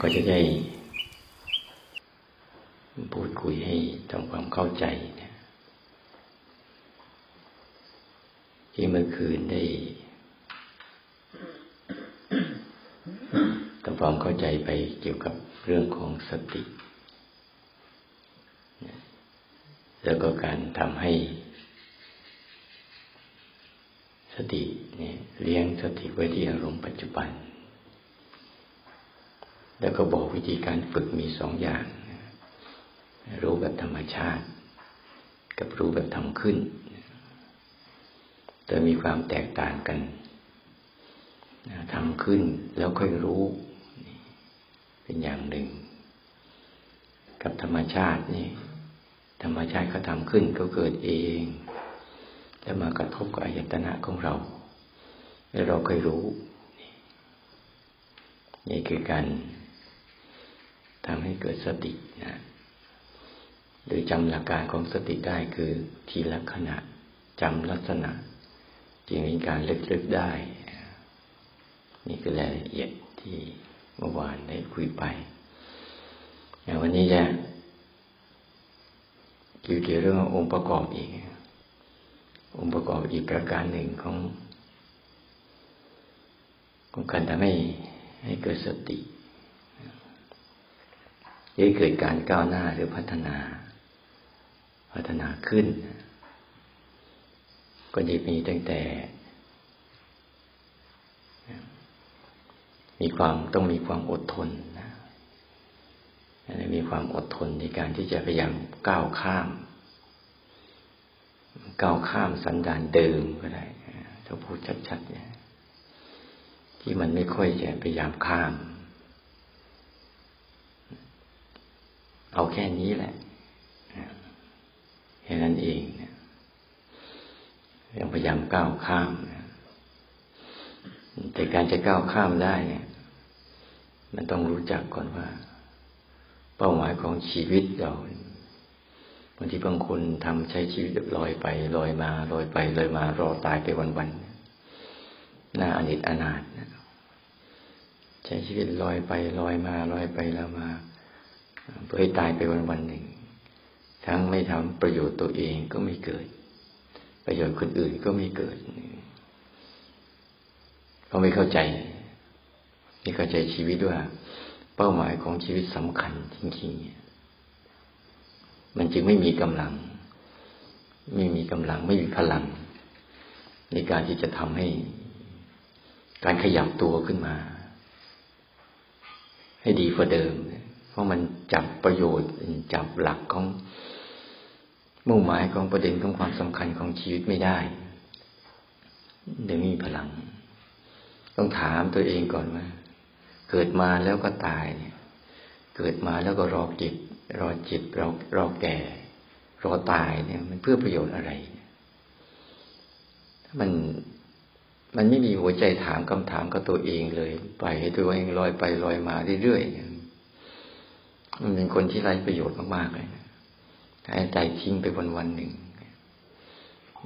ก็จะได้พูดคุยให้ทำความเข้าใจนะที่เมื่อคืนได้ทำความเข้าใจไปเกี่ยวกับเรื่องของสติ แล้วก็การทำให้สติเนี่ยเลี้ยงสติไว้ที่อารมณ์ปัจจุบัน แล้วก็บอกวิธีการฝึกมีสองอย่าง รู้แบบธรรมชาติ กับรู้แบบทำขึ้น แต่มีความแตกต่างกันทำขึ้นแล้วค่อยรู้ เป็นอย่างหนึ่ง กับธรรมชาตินี่ ธรรมชาติเขาทำขึ้นก็เกิดเอง แล้วมากระทบกับอายตนะของเรา แล้วเราค่อยรู้ นี่คือการ ทำให้เกิดสตินะโดยจำหลักการของสติได้คือทีละขณะจำลักษณะ จึงมีการลึกๆได้ นี่คือรายละเอียดที่เมื่อวานได้คุยไปอย่างวันนี้จะเกี่ยวกับเรื่ององค์ประกอบอีก องค์ประกอบอีกประการหนึ่งของของการทำให้ให้เกิดสติ ให้เกิดการก้าวหน้าหรือพัฒนา พัฒนาขึ้น ก็จะมีตั้งแต่ มีความต้องมีความอดทนนะมีความอดทนในการที่จะพยายามก้าวข้าม ก้าวข้ามสันดานเดิมก็ได้ถ้าพูดชัดๆเนี่ยที่มันไม่ค่อยจะพยายามข้าม เอาแค่นี้แหละแค่นั้นเองเนี่ยยังพยายามก้าวข้ามนะแต่การจะก้าวข้ามได้เนี่ย มันต้องรู้จักก่อนว่า เป้าหมายของชีวิตเราบางทีบางคนทำใช้ชีวิตลอยไปลอยมาลอยไปลอยมารอตายไปวันๆหน่าอนิจอนาถนะใช้ชีวิตลอยไปลอยมาลอยไปแล้วมา เพื่อให้ตายไปวันวันหนึ่ง ทั้งไม่ทำประโยชน์ตัวเองก็ไม่เกิด ประโยชน์คนอื่นก็ไม่เกิดเขาไม่เข้าใจไม่เข้าใจชีวิตว่า เป้าหมายของชีวิตสำคัญจริงๆมันจึงไม่มีกำลัง ไม่มีกำลัง ไม่มีพลัง ในการที่จะทำให้การขยับตัวขึ้นมา ให้ดีกว่าเดิม ราะมันจับประโยชน์จับหลักของมุ่งหมายของประเด็นของความสำคัญของชีวิตไม่ได้เดี๋ยวมีพลัง ต้องถามตัวเองก่อนว่า เกิดมาแล้วก็ตายเนี่ย เกิดมาแล้วก็รอเก็บรอจิตรอรอแก่ รอตายเนี่ย มันเพื่อประโยชน์อะไรมันมันไม่มีหัวใจถามคำถามกับตัวเองเลย ไปให้ตัวเองลอยไปลอยมาเรื่อยๆ มันเป็นคนที่ไร้ประโยชน์มากๆเลยให้ใจทิ้งไปวันวันหนึ่ง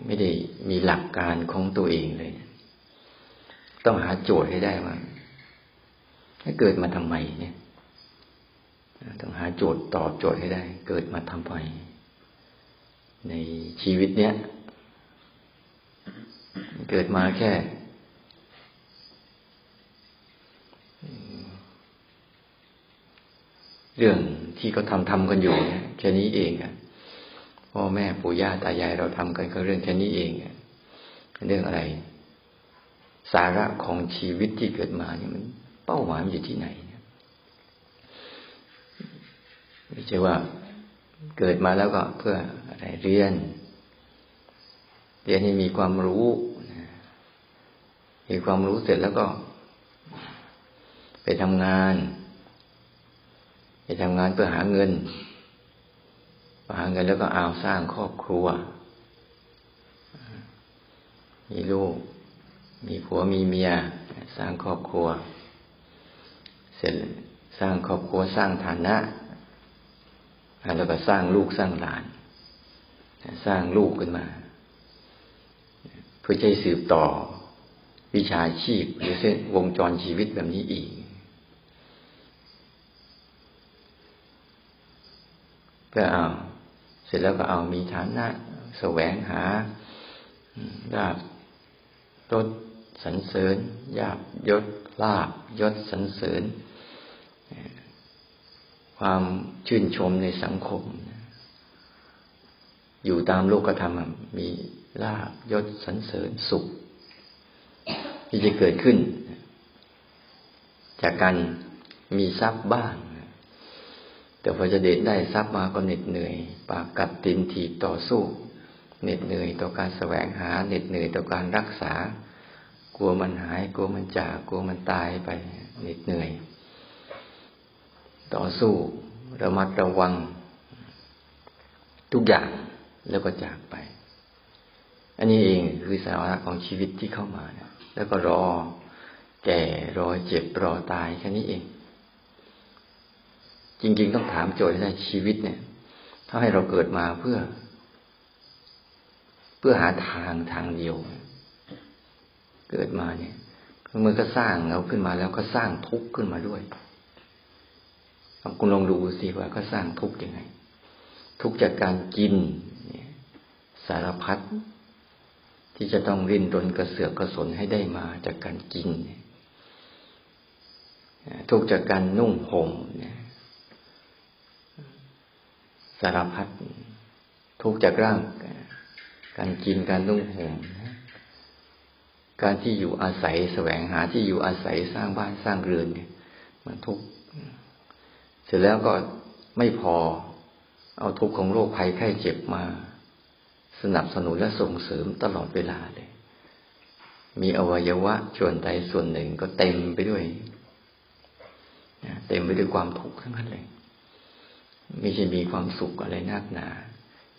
ไม่ได้มีหลักการของตัวเองเลย ต้องหาโจทย์ให้ได้ว่าให้เกิดมาทำไมเนี่ยต้องหาโจทย์ตอบโจทย์ให้ได้ เกิดมาทำไมในชีวิตเนี้ยเกิดมาแค่ เรื่องที่เขาทำทำกันอยู่เนี่ยแค่นี้เองอะพ่อแม่ปู่ย่าตายายเราทำกันก็เรื่องแค่นี้เองอะเรื่องอะไร สาระของชีวิตที่เกิดมาเนี่ยมัน เป้าหมายมันอยู่ที่ไหนเนี่ยไม่ใช่ว่าเกิดมาแล้วก็เพื่ออะไรเรียน เรียนให้มีความรู้มีความรู้เสร็จแล้วก็ ไปทำงาน ทำงานเพื่อหาเงินหาเงินแล้วก็เอาสร้างครอบครัว มีลูก มีผัวมีเมีย สร้างครอบครัว เสร็จสร้างครอบครัวสร้างฐานะแล้วก็สร้างลูกสร้างหลาน สร้างลูกขึ้นมา เพื่อใช้สืบต่อวิชาชีพหรือเส้นวงจรชีวิตแบบนี้อีก ก็เอา เสร็จแล้วก็เอามีฐานะแสวงหาลาบยศสันเสริญยาบยศลาบยศสันเสริญ ความชื่นชมในสังคม อยู่ตามโลกธรรมมีลาบยศสันเสริญสุข ที่จะเกิดขึ้น จากการมีทรัพย์บ้าง แต่พอจะเด็ดได้ทรัพย์มาก็เหน็ดเหนื่อย ปากกัดตินถีบต่อสู้ เหน็ดเหนื่อยต่อการแสวงหา เหน็ดเหนื่อยต่อการรักษา กลัวมันหาย กลัวมันจากกลัวมันตายไป เหน็ดเหนื่อย ต่อสู้ระมัดระวัง ทุกอย่างแล้วก็จากไป อันนี้เองคือสาระของชีวิตที่เข้ามานะแล้วก็รอ แก่รอเจ็บรอตายแค่นี้เอง จริง ๆ ต้องถามโจทย์ในชีวิตเนี่ยถ้าให้เราเกิดมาเพื่อ เพื่อหาทางทางเดียว เกิดมาเนี่ยเมื่อก็สร้างเราขึ้นมาแล้วก็สร้างทุกข์ขึ้นมาด้วยคุณลองดูสิว่าก็สร้างทุกข์ยังไง ทุกข์จากการกินสารพัดที่จะต้องริ้นรนกระเสือกกระสนให้ได้มาจากการกินทุกจากการนุ่งห่มเนี่ย สารพัดทุกจากร่างการกินการนุ่งห่มการที่อยู่อาศัยแสวงหาที่อยู่อาศัยสร้างบ้านสร้างเรือนเนี่ย มันทุกเสร็จแล้วก็ไม่พอ เอาทุกข์ของโรคภัยไข้เจ็บมา สนับสนุนและส่งเสริมตลอดเวลาเลย มีอวัยวะส่วนใดส่วนหนึ่งก็เต็มไปด้วยเต็มไปด้วยความทุกข์ทั้งนั้นเลย ไม่ใช่มีความสุขอะไรนักหนา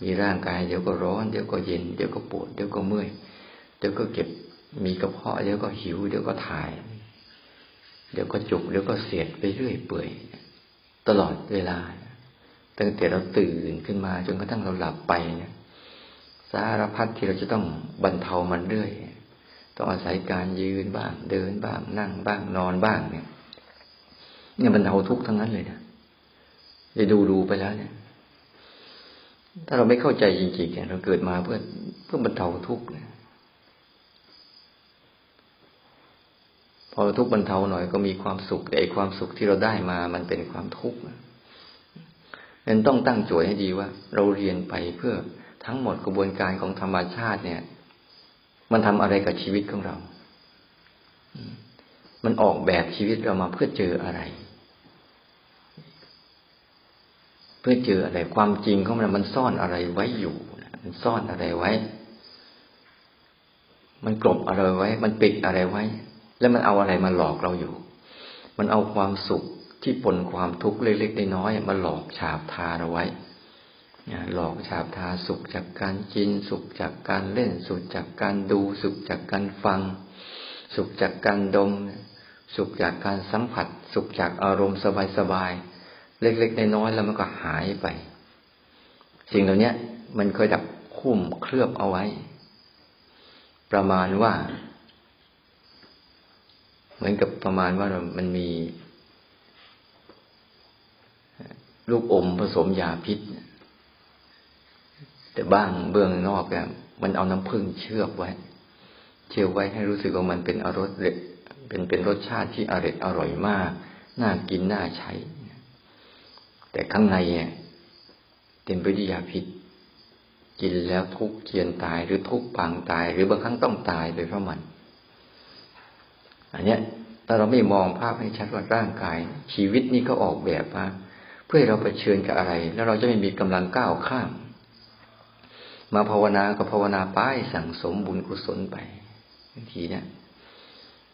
มีร่างกายเดี๋ยวก็ร้อน เดี๋ยวก็เย็น เดี๋ยวก็ปวด เดี๋ยวก็เมื่อย เดี๋ยวก็เก็บ มีกระเพาะ เดี๋ยวก็หิว เดี๋ยวก็ถ่าย เดี๋ยวก็จุก เดี๋ยวก็เสียดไปเรื่อยเปื่อย ตลอดเวลา ตั้งแต่เราตื่นขึ้นมาจนกระทั่งเราหลับไปเนี่ย สารพัดที่เราจะต้องบรรเทามันเรื่อย ต้องอาศัยการยืนบ้าง เดินบ้าง นั่งบ้าง นอนบ้างเนี่ย เนี่ยบรรเทาทุกข์ทั้งนั้นเลยนะ ได้ดูดูไปแล้วเนี่ย ถ้าเราไม่เข้าใจจริงๆเนี่ยเราเกิดมาเพื่อเพื่อบรรเทาทุกข์เนี่ยพอทุกข์บรรเทาหน่อยก็มีความสุขแต่ความสุขที่เราได้มามันเป็นความทุกข์นั้นต้องตั้งโจทย์ให้ดีว่า เราเรียนไปเพื่อทั้งหมดกระบวนการของธรรมชาติเนี่ย มันทำอะไรกับชีวิตของเรา มันออกแบบชีวิตเรามาเพื่อเจออะไร เพื่อเจออะไรความจริงของมันมันซ่อนอะไรไว้อยู่มันซ่อนอะไรไว้ มันกลบอะไรไว้ มันปิดอะไรไว้ แล้วมันเอาอะไรมาหลอกเราอยู่ มันเอาความสุขที่ปนความทุกข์เล็กๆน้อยๆมาหลอกฉาบทาเราไว้หลอกฉาบทาสุขจากการกิน สุขจากการเล่น สุขจากการดู สุขจากการฟัง สุขจากการดม สุขจากการสัมผัส สุขจากอารมณ์สบายๆ เล็กๆน้อยๆแล้วมันก็หายไป สิ่งเหล่านี้มันเคยดับคุ้มเคลือบเอาไว้ ประมาณว่า เหมือนกับประมาณว่ามันมี ลูกอมผสมยาพิษ แต่บ้างเบื้องนอกเนี่ยมันเอาน้ำผึ้งเชือบไว้ เชื่อไว้ให้รู้สึกว่ามันเป็นอรสเเป็นเป็นรสชาติที่อร่อยอร่อยมาก น่ากินน่าใช้ แต่ข้างในเนี่ยเต็มไปด้วยยาพิษ กินแล้วทุกเจียนตายหรือทุกปางตาย หรือบางครั้งต้องตายไปเพราะมัน อันเนี้ยถ้าเราไม่มองภาพให้ชัดว่าร่างกาย ชีวิตนี้ก็ออกแบบมาเพื่อเราไปเชิญกับอะไร แล้วเราจะไม่มีกำลังก้าวข้าม มาภาวนาก็ภาวนาป้ายสั่งสมบุญกุศลไปบางทีเนี่ย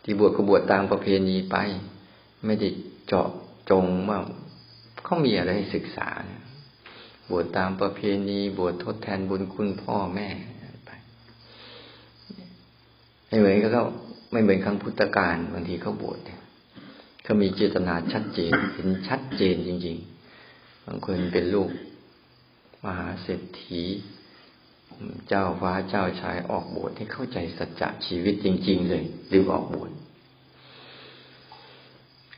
ที่บวชก็บวชตามประเพณีไป ไม่ได้เจาะจงว่า เขามีอะไรให้ศึกษาบวชตามประเพณีบวชทดแทนบุญคุณพ่อแม่ไปไม่เหมือนก็ไม่เหมือนครั้งพุทธกาลบางทีเขาบวชเขามีเจตนาชัดเจนเห็นชัดเจนจริง ๆ บางคนเป็นลูก มหาเศรษฐี เจ้าฟ้าเจ้าชายออกบวชให้เข้าใจสัจจะชีวิตจริง ๆ เลยหรือออกบวช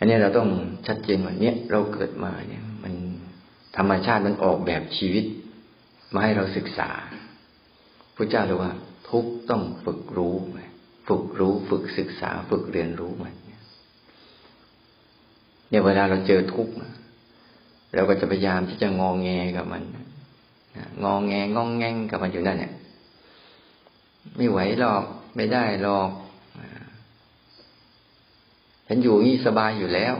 อันนี้เราต้องชัดเจนว่าเนี้ยเราเกิดมาเนี่ย มันธรรมชาติมันออกแบบชีวิต มาให้เราศึกษาพระเจ้าเรียว่า ทุกต้องฝึกรู้ฝึกรู้ฝึกศึกษา ฝึกเรียนรู้มันเนี่ยเวลาเราเจอทุกข์เราก็จะพยายามที่จะงองแงกับมันงองแงงองแงงกับมันอยู่นั่นเนี่ยไม่ไหวหรอกไม่ได้หรอก ฉันอยู่นี่สบายอยู่แล้ว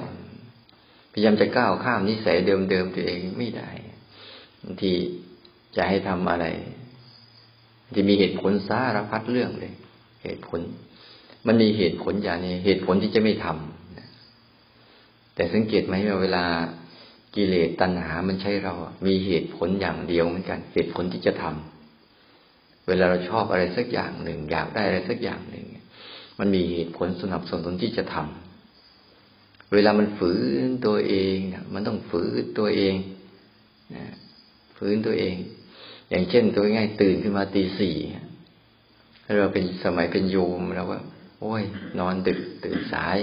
พยายามจะก้าวข้ามนิสัยเดิมๆตัวเองไม่ได้บางทีจะให้ทำอะไร จะมีเหตุผลสารพัดเรื่องเลย เหตุผล มันมีเหตุผลอย่างนี้ เหตุผลที่จะไม่ทำแต่สังเกตไหมว่าเวลากิเลสตัณหา มันใช้เรา มีเหตุผลอย่างเดียวเหมือนกัน เหตุผลที่จะทำเวลาเราชอบอะไรสักอย่างหนึ่ง อยากได้อะไรสักอย่างหนึ่ง มันมีเหตุผลสนับสนุนที่จะทำ เวลามันฝืนตัวเองมันต้องฝืนตัวเองนะฝืนตัวเอง อย่างเช่นตัวง่ายตื่นขึ้นมาตีสี่เราเป็นสมัยเป็นโยมเราก็โอ้ย นอนดึกตื่นสาย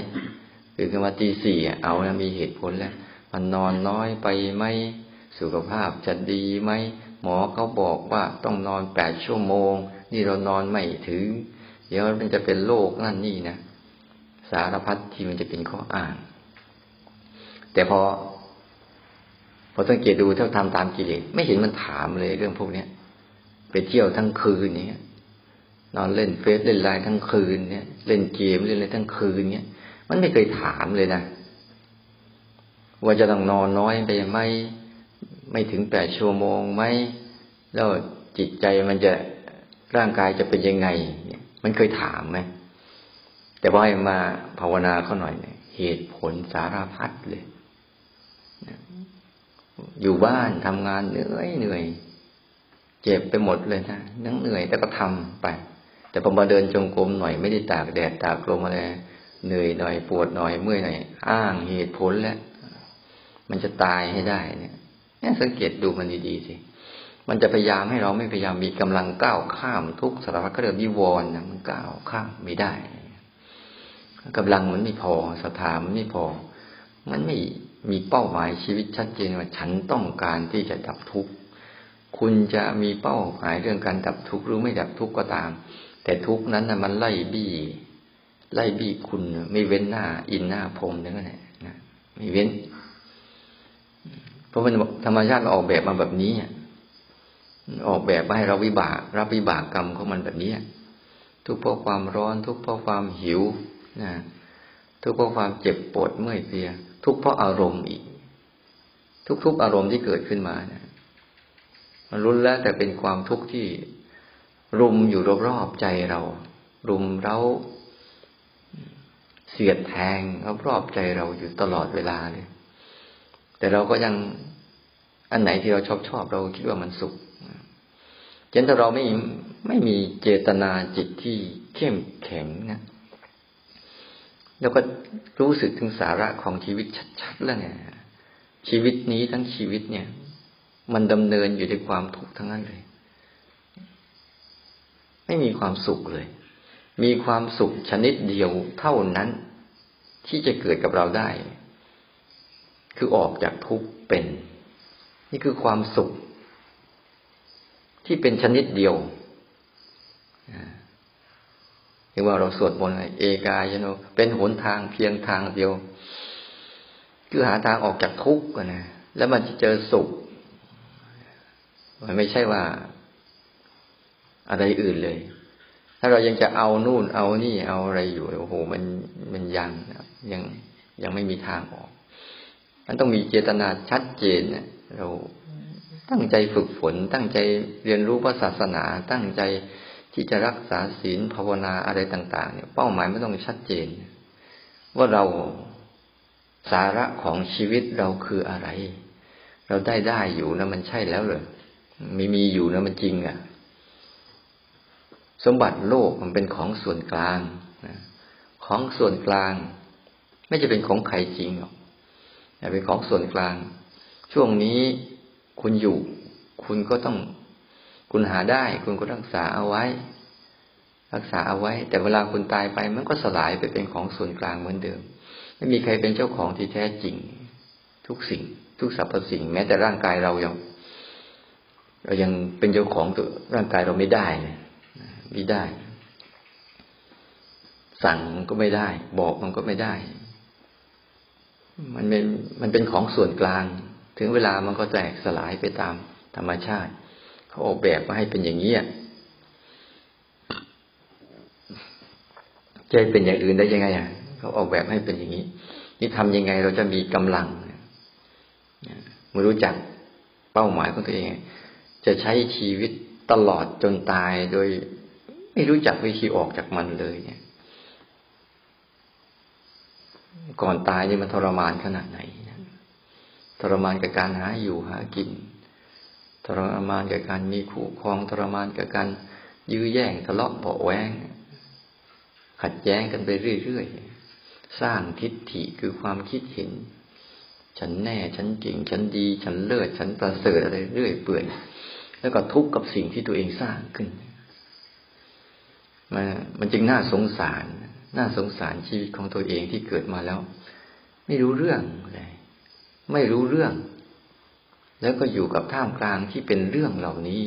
ตื่นขึ้นมาตีสี่เอาแล้วมีเหตุผลแล้ว มันนอนน้อยไปไหมสุขภาพจะดีไหมหมอเขาบอกว่าต้องนอนแปดชั่วโมง นี่เรานอนไม่ถึง เดี๋ยวมันจะเป็นโรคนั่นนี่นะสารพัดที่มันจะเป็นข้ออ้าง แต่พอพอสังเกตดูเท่าทำตามกิเลสไม่เห็นมันถามเลยเรื่องพวกเนี้ยไปเที่ยวทั้งคืนเนี้ยนอนเล่นเฟซเล่นไลน์ทั้งคืนเนี้ยเล่นเกมเล่นอะไรทั้งคืนเนี้ยมันไม่เคยถามเลยนะว่าจะต้องนอนน้อยไปไหมไม่ถึงแปดชั่วโมงไหมแล้วจิตใจมันจะร่างกายจะเป็นยังไงเนี้ยมันเคยถามไหมแต่พอให้มาภาวนาเขาหน่อยเนี่ยเหตุผลสารพัดเลย อยู่บ้านทำงานเหนื่อยเหนื่อย เจ็บไปหมดเลยนะนั่งเหนื่อยแต่ก็ทำไป แต่พอมาเดินจงกรมหน่อยไม่ได้ตากแดดตากลมอะไรเหนื่อยหน่อยปวดหน่อยเมื่อยหน่อยอ้างเหตุผลแล้วมันจะตายให้ได้เนี่ยนี่สังเกตดูมันดีๆสิมันจะพยายามให้เราไม่พยายามมีกำลังก้าวข้ามทุกสารพัดก็เรียกนิวรณ์นะมันก้าวข้ามไม่ได้กำลังมันไม่พอสถามันไม่พอ มันไม่ มีเป้าหมายชีวิตชัดเจนว่าฉันต้องการที่จะดับทุกข์คุณจะมีเป้าหมายเรื่องการดับทุกข์หรือไม่ดับทุกข์ก็ตาม แต่ทุกข์นั้นนะมันไล่บี้ไล่บี้คุณไม่เว้นหน้า อินหน้าพรมนั่นแหละนะไม่เว้น เพราะมันธรรมชาติออกแบบมาแบบนี้ออกแบบมาให้เราวิบาก รับวิบากกรรมของมันแบบนี้ทุกเพราะความร้อน ทุกเพราะความหิวนะทุกเพราะความเจ็บปวดเมื่อยเพลีย ทุกเพราะอารมณ์อีก ทุกๆอารมณ์ที่เกิดขึ้นมานะมันรุนแล้วแต่เป็นความทุกข์ที่รุมอยู่รอบๆใจเรา รุมเราเสียดแทงรอบๆใจเราอยู่ตลอดเวลาเลย แต่เราก็ยังอันไหนที่เราชอบชอบเราคิดว่ามันสุขเช่นถ้าเราไม่ไม่มีเจตนาจิตที่เข้มแข็งนะ เราก็รู้สึกถึงสาระของชีวิตชัดๆแล้วเนี่ยชีวิตนี้ทั้งชีวิตเนี่ย มันดำเนินอยู่ในความทุกข์ทั้งนั้นเลย ไม่มีความสุขเลย มีความสุขชนิดเดียวเท่านั้น ที่จะเกิดกับเราได้ คือออกจากทุกข์เป็น นี่คือความสุข ที่เป็นชนิดเดียว ห็นว่าเราสวดมนต์เอกายโนเป็นหนทางเพียงทางเดียว คือหาทางออกจากทุกข์นะแล้วมันจะเจอสุข มันไม่ใช่ว่าอะไรอื่นเลย ถ้าเรายังจะเอานู่นเอานี่เอาอะไรอยู่โอ้โห มันมันยังยังยังไม่มีทางออกมันต้องมีเจตนาชัดเจนเนี่ยเราตั้งใจฝึกฝน ตั้งใจเรียนรู้พระศาสนา ตั้งใจ ที่จะรักษาศีลภาวนาอะไรต่าง ๆ เนี่ย เป้าหมายไม่ต้องชัดเจน ว่าเราสาระของชีวิตเราคืออะไร เราได้ได้อยู่นะมันใช่แล้วเหรอไม่มีอยู่นะมันจริงอะ่ะ สมบัติโลกมันเป็นของส่วนกลางของส่วนกลาง ไม่จะเป็นของใครจริงหรอกเป็นของส่วนกลาง ช่วงนี้คุณอยู่ คุณก็ต้อง คุณหาได้ คุณก็รักษาเอาไว้ รักษาเอาไว้ แต่เวลาคุณตายไปมันก็สลายไปเป็นของส่วนกลางเหมือนเดิม ไม่มีใครเป็นเจ้าของที่แท้จริง ทุกสิ่ง ทุกสรรพสิ่ง แม้แต่ร่างกายเรายังเรายังเป็นเจ้าของตัวร่างกายเราไม่ได้เลยไม่ได้ สั่งมันก็ไม่ได้ บอกมันก็ไม่ได้ มันเป็นมันเป็นของส่วนกลาง ถึงเวลามันก็แตกสลายไปตามธรรมชาติ เขาออกแบบมาให้เป็นอย่างนี้จะเป็นอย่างอื่นได้ยังไงอะเขาออกแบบให้เป็นอย่างนี้ นี่ทำยังไงเราจะมีกำลังมารู้จักเป้าหมายของตัวเอง จะใช้ชีวิตตลอดจนตายโดย ไม่รู้จักวิธีออกจากมันเลยเนี่ย ก่อนตายนี่มันทรมานขนาดไหนทรมานกับการหาอยู่หากิน ทรมานกับการมีคู่ครองทรมานกับการยื้อแย่งทะเลาะเบาแวงขัดแย้งกันไปเรื่อยๆ สร้างทิฏฐิคือความคิดเห็น ฉันแน่ ฉันเก่ง ฉันดี ฉันเลิศ ฉันประเสริฐอะไรเรื่อยเปื่อย แล้วก็ทุกข์กับสิ่งที่ตัวเองสร้างขึ้น มันมันจึงน่าสงสาร น่าสงสารชีวิตของตัวเองที่เกิดมาแล้ว ไม่รู้เรื่องเลย ไม่รู้เรื่อง แล้วก็อยู่กับท่ามกลางที่เป็นเรื่องเหล่านี้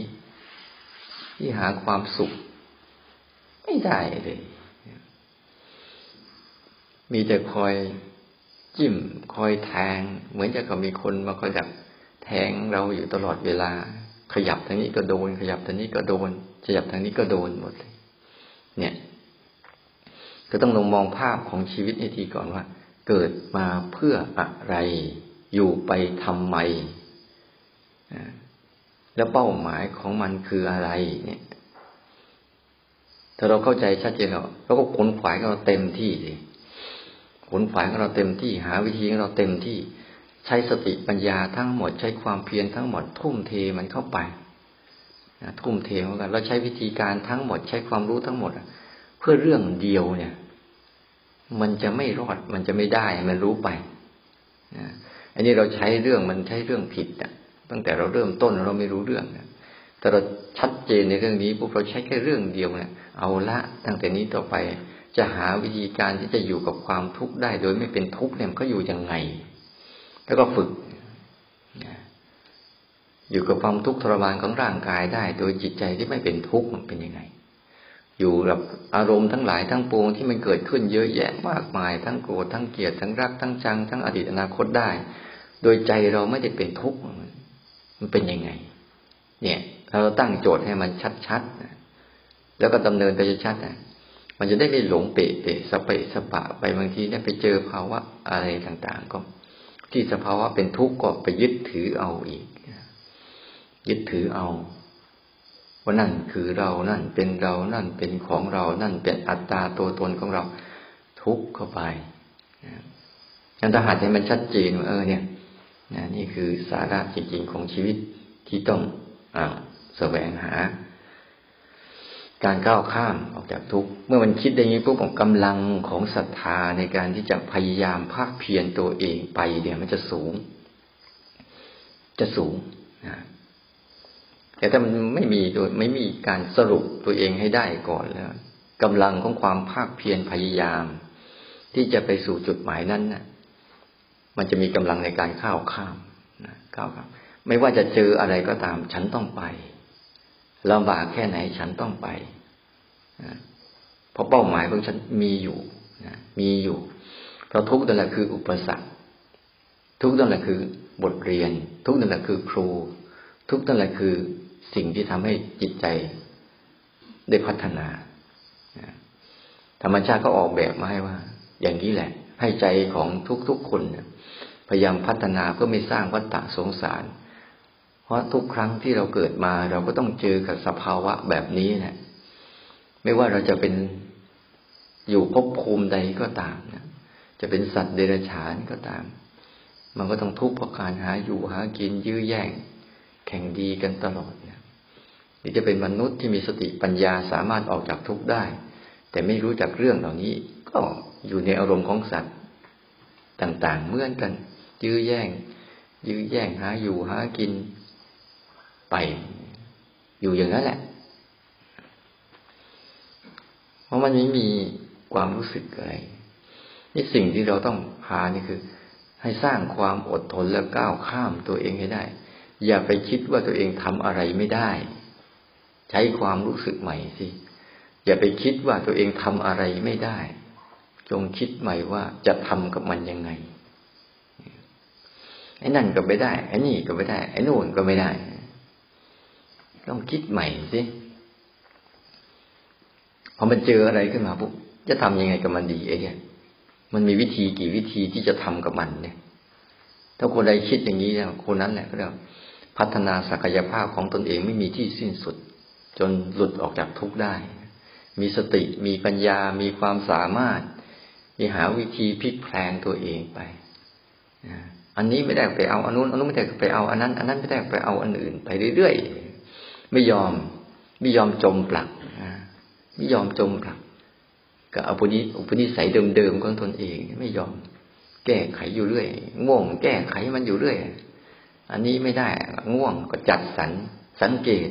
ที่หาความสุข ไม่ได้เลย มีแต่คอยจิ้มคอยแทง เหมือนจะก็มีคนมาคอยดักแทงเราอยู่ตลอดเวลา ขยับทางนี้ก็โดน ขยับทางนี้ก็โดน ขยับทางนี้ก็โดนหมดเลยเนี่ยก็ต้องลงมองภาพของชีวิตให้ทีก่อนว่า เกิดมาเพื่ออะไร อยู่ไปทำไม แล้วเป้าหมายของมันคืออะไร เนี่ย ถ้าเราเข้าใจชัดเจนแล้วเราก็ขนขวายเราเต็มที่เลยขนฝายของเราเต็มที่ หาวิธีของเราเต็มที่ ใช้สติปัญญาทั้งหมด ใช้ความเพียรทั้งหมด ทุ่มเทมันเข้าไปทุ่มเทเหมือนกัน เราใช้วิธีการทั้งหมด ใช้ความรู้ทั้งหมดเพื่อเรื่องเดียวเนี่ย มันจะไม่รอดมันจะไม่ได้มันรู้ไปอันนี้เราใช้เรื่องมันใช้เรื่องผิดอะ ตั้งแต่เราเริ่มต้นเราไม่รู้เรื่องนะแต่เราชัดเจนในเรื่องนี้พวกเราใช้แค่เรื่องเดียวเนี่ยเอาละตั้งแต่นี้ต่อไปจะหาวิธีการที่จะอยู่กับความทุกข์ได้ โดยไม่เป็นทุกข์เนี่ยมันก็อยู่ยังไง แล้วก็ฝึกอยู่กับความทุกข์ทรมานของร่างกายได้ โดยจิตใจที่ไม่เป็นทุกข์มันเป็นยังไง อยู่กับอารมณ์ทั้งหลายทั้งปวงที่มันเกิดขึ้นเยอะแยะมากมาย ทั้งโกรธทั้งเกลียดทั้งรักทั้งชังทั้งอดีตอนาคตได้ โดยใจเราไม่ได้เป็นทุกข์ มันเป็นยังไง เนี่ย ถ้าเราตั้งโจทย์ให้มันชัดๆแล้วก็ดำเนินไปชัดๆนะมันจะได้ไม่หลงเปะเปะสเปะสปะไปบางทีเนี่ยไปเจอภาวะอะไรต่างๆ ก็ ที่สภาวะเป็นทุกข์ก็ไปยึดถือเอาอีกยึดถือเอาว่านั่นคือเรานั่นเป็นเรานั่นเป็นของเรา นั่นเป็นอัตตาตัวตนของเรา ทุกข์เข้าไปงั้นถ้าหากให้มันชัดเจนว่าเออเนี่ย นี่คือสาระจริงๆของชีวิตที่ต้องอแสวงหา การก้าวข้ามออกจากทุกข์เมื่อมันคิดอย่างนี้ปุ๊บของกำลังของศรัทธาในการที่จะพยายามภาคเพียรตัวเองไปเนี่ยมันจะสูง จะสูงนะแต่ถ้ามันไม่มีโดยไม่มีการสรุปตัวเองให้ได้ก่อนแล้วกำลังของความภาคเพียรพยายาม ที่จะไปสู่จุดหมายนั้นนะ่ะ มันจะมีกำลังในการข้าวข้ามนะก้าวข้าม ไม่ว่าจะเจออะไรก็ตาม ฉันต้องไปลำบากแค่ไหนฉันต้องไปเพราะเป้าหมายของฉันมีอยู่นะมีอยู่ เพราะทุกนั่นแหละคืออุปสรรค ทุกนั่นแหละคือบทเรียน ทุกนั่นแหละคือครู ทุกนั่นแหละคือสิ่งที่ทำให้จิตใจได้พัฒนาธรรมชาติก็ออกแบบมาให้ว่า อย่างนี้แหละ ให้ใจของทุกๆคน พยายามพัฒนาเพื่อไม่สร้างวัฏฏะสงสาร เพราะทุกครั้งที่เราเกิดมาเราก็ต้องเจอกับสภาวะแบบนี้นะไม่ว่าเราจะเป็นอยู่ภพภูมิใดก็ตามนะจะเป็นสัตว์เดรัจฉานก็ตาม มันก็ต้องทุกข์เพราะการหาอยู่หากินยื้อแย่ง แข่งดีกันตลอดนะหรือจะเป็นมนุษย์ที่มีสติปัญญาสามารถออกจากทุกข์ได้ แต่ไม่รู้จักเรื่องเหล่านี้ก็อยู่ในอารมณ์ของสัตว์ต่างๆเหมือนกัน ยื้อแย่ง ยื้อแย่งหาอยู่หากินไป อยู่อย่างนั้นแหละ เพราะมันไม่มีความรู้สึกอะไรนี่สิ่งที่เราต้องพานี่คือ ให้สร้างความอดทนและก้าวข้ามตัวเองให้ได้ อย่าไปคิดว่าตัวเองทำอะไรไม่ได้ ใช้ความรู้สึกใหม่สิอย่าไปคิดว่าตัวเองทำอะไรไม่ได้ จงคิดใหม่ว่าจะทำกับมันยังไง ไอ้นั่นก็ไม่ได้ไอ้นี่ก็ไม่ได้ ไอ้นู่นก็ไม่ได้ ต้องคิดใหม่สิพอมันเจออะไรขึ้นมาปุ๊บจะทำยังไงกับมันดีไอ้เนี่ย มันมีวิธีกี่วิธีที่จะทำกับมันเนี่ย ถ้าคนใดคิดอย่างนี้คนนั้นแหละก็เรียกพัฒนาศักยภาพของตนเองไม่มีที่สิ้นสุด จนหลุดออกจากทุกข์ได้ มีสติมีปัญญามีความสามารถมีหาวิธีพลิกแพลงตัวเองไป อันนี้ไม่ได้ไปเอาอันนู้นอันนู้นไม่ได้ไปเอาอันนั้น อันนั้นไม่ได้ไปเอาอันอื่น ไปเรื่อยๆไม่ยอมไม่ยอมจมปลักไม่ยอมจมปลักกับอุปนิอุปนิสัยเดิมๆของตนเอง ไม่ยอม แก้ไขอยู่เรื่อยง่วงแก้ไขมันอยู่เรื่อยอันนี้ไม่ได้ง่วงก็จัดสรรสังเกต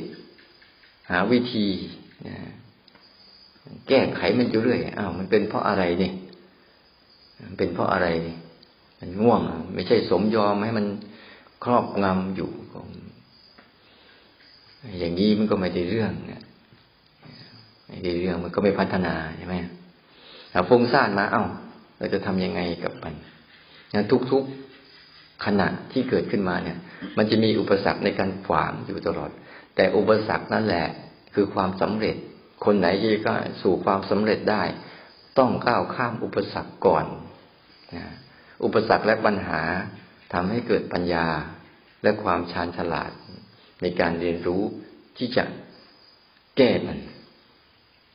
หาวิธีแก้ไขมันอยู่เรื่อยอ้าวมันเป็นเพราะอะไรเนี่ยมันเป็นเพราะอะไรเนี่ย มันง่วง ไม่ใช่สมยอมให้มันครอบงำอยู่อย่างนี้มันก็ไม่ได้เรื่องเนี่ยไม่ได้เรื่องมันก็ไม่พัฒนาใช่ไหมเอาฟุ้งซ่านมา เอา้า เราจะทํำยังไงกับมันนะทุกๆขณะที่เกิดขึ้นมาเนี่ย มันจะมีอุปสรรคในการขวางอยู่ตลอด แต่อุปสรรคนั่นแหละ คือความสำเร็จ คนไหนที่ก็สู่ความสำเร็จได้ ต้องก้าวข้ามอุปสรรคก่อนนะ อุปสรรคและปัญหาทำให้เกิดปัญญาและความชาญฉลาด ในการเรียนรู้ที่จะแก้มัน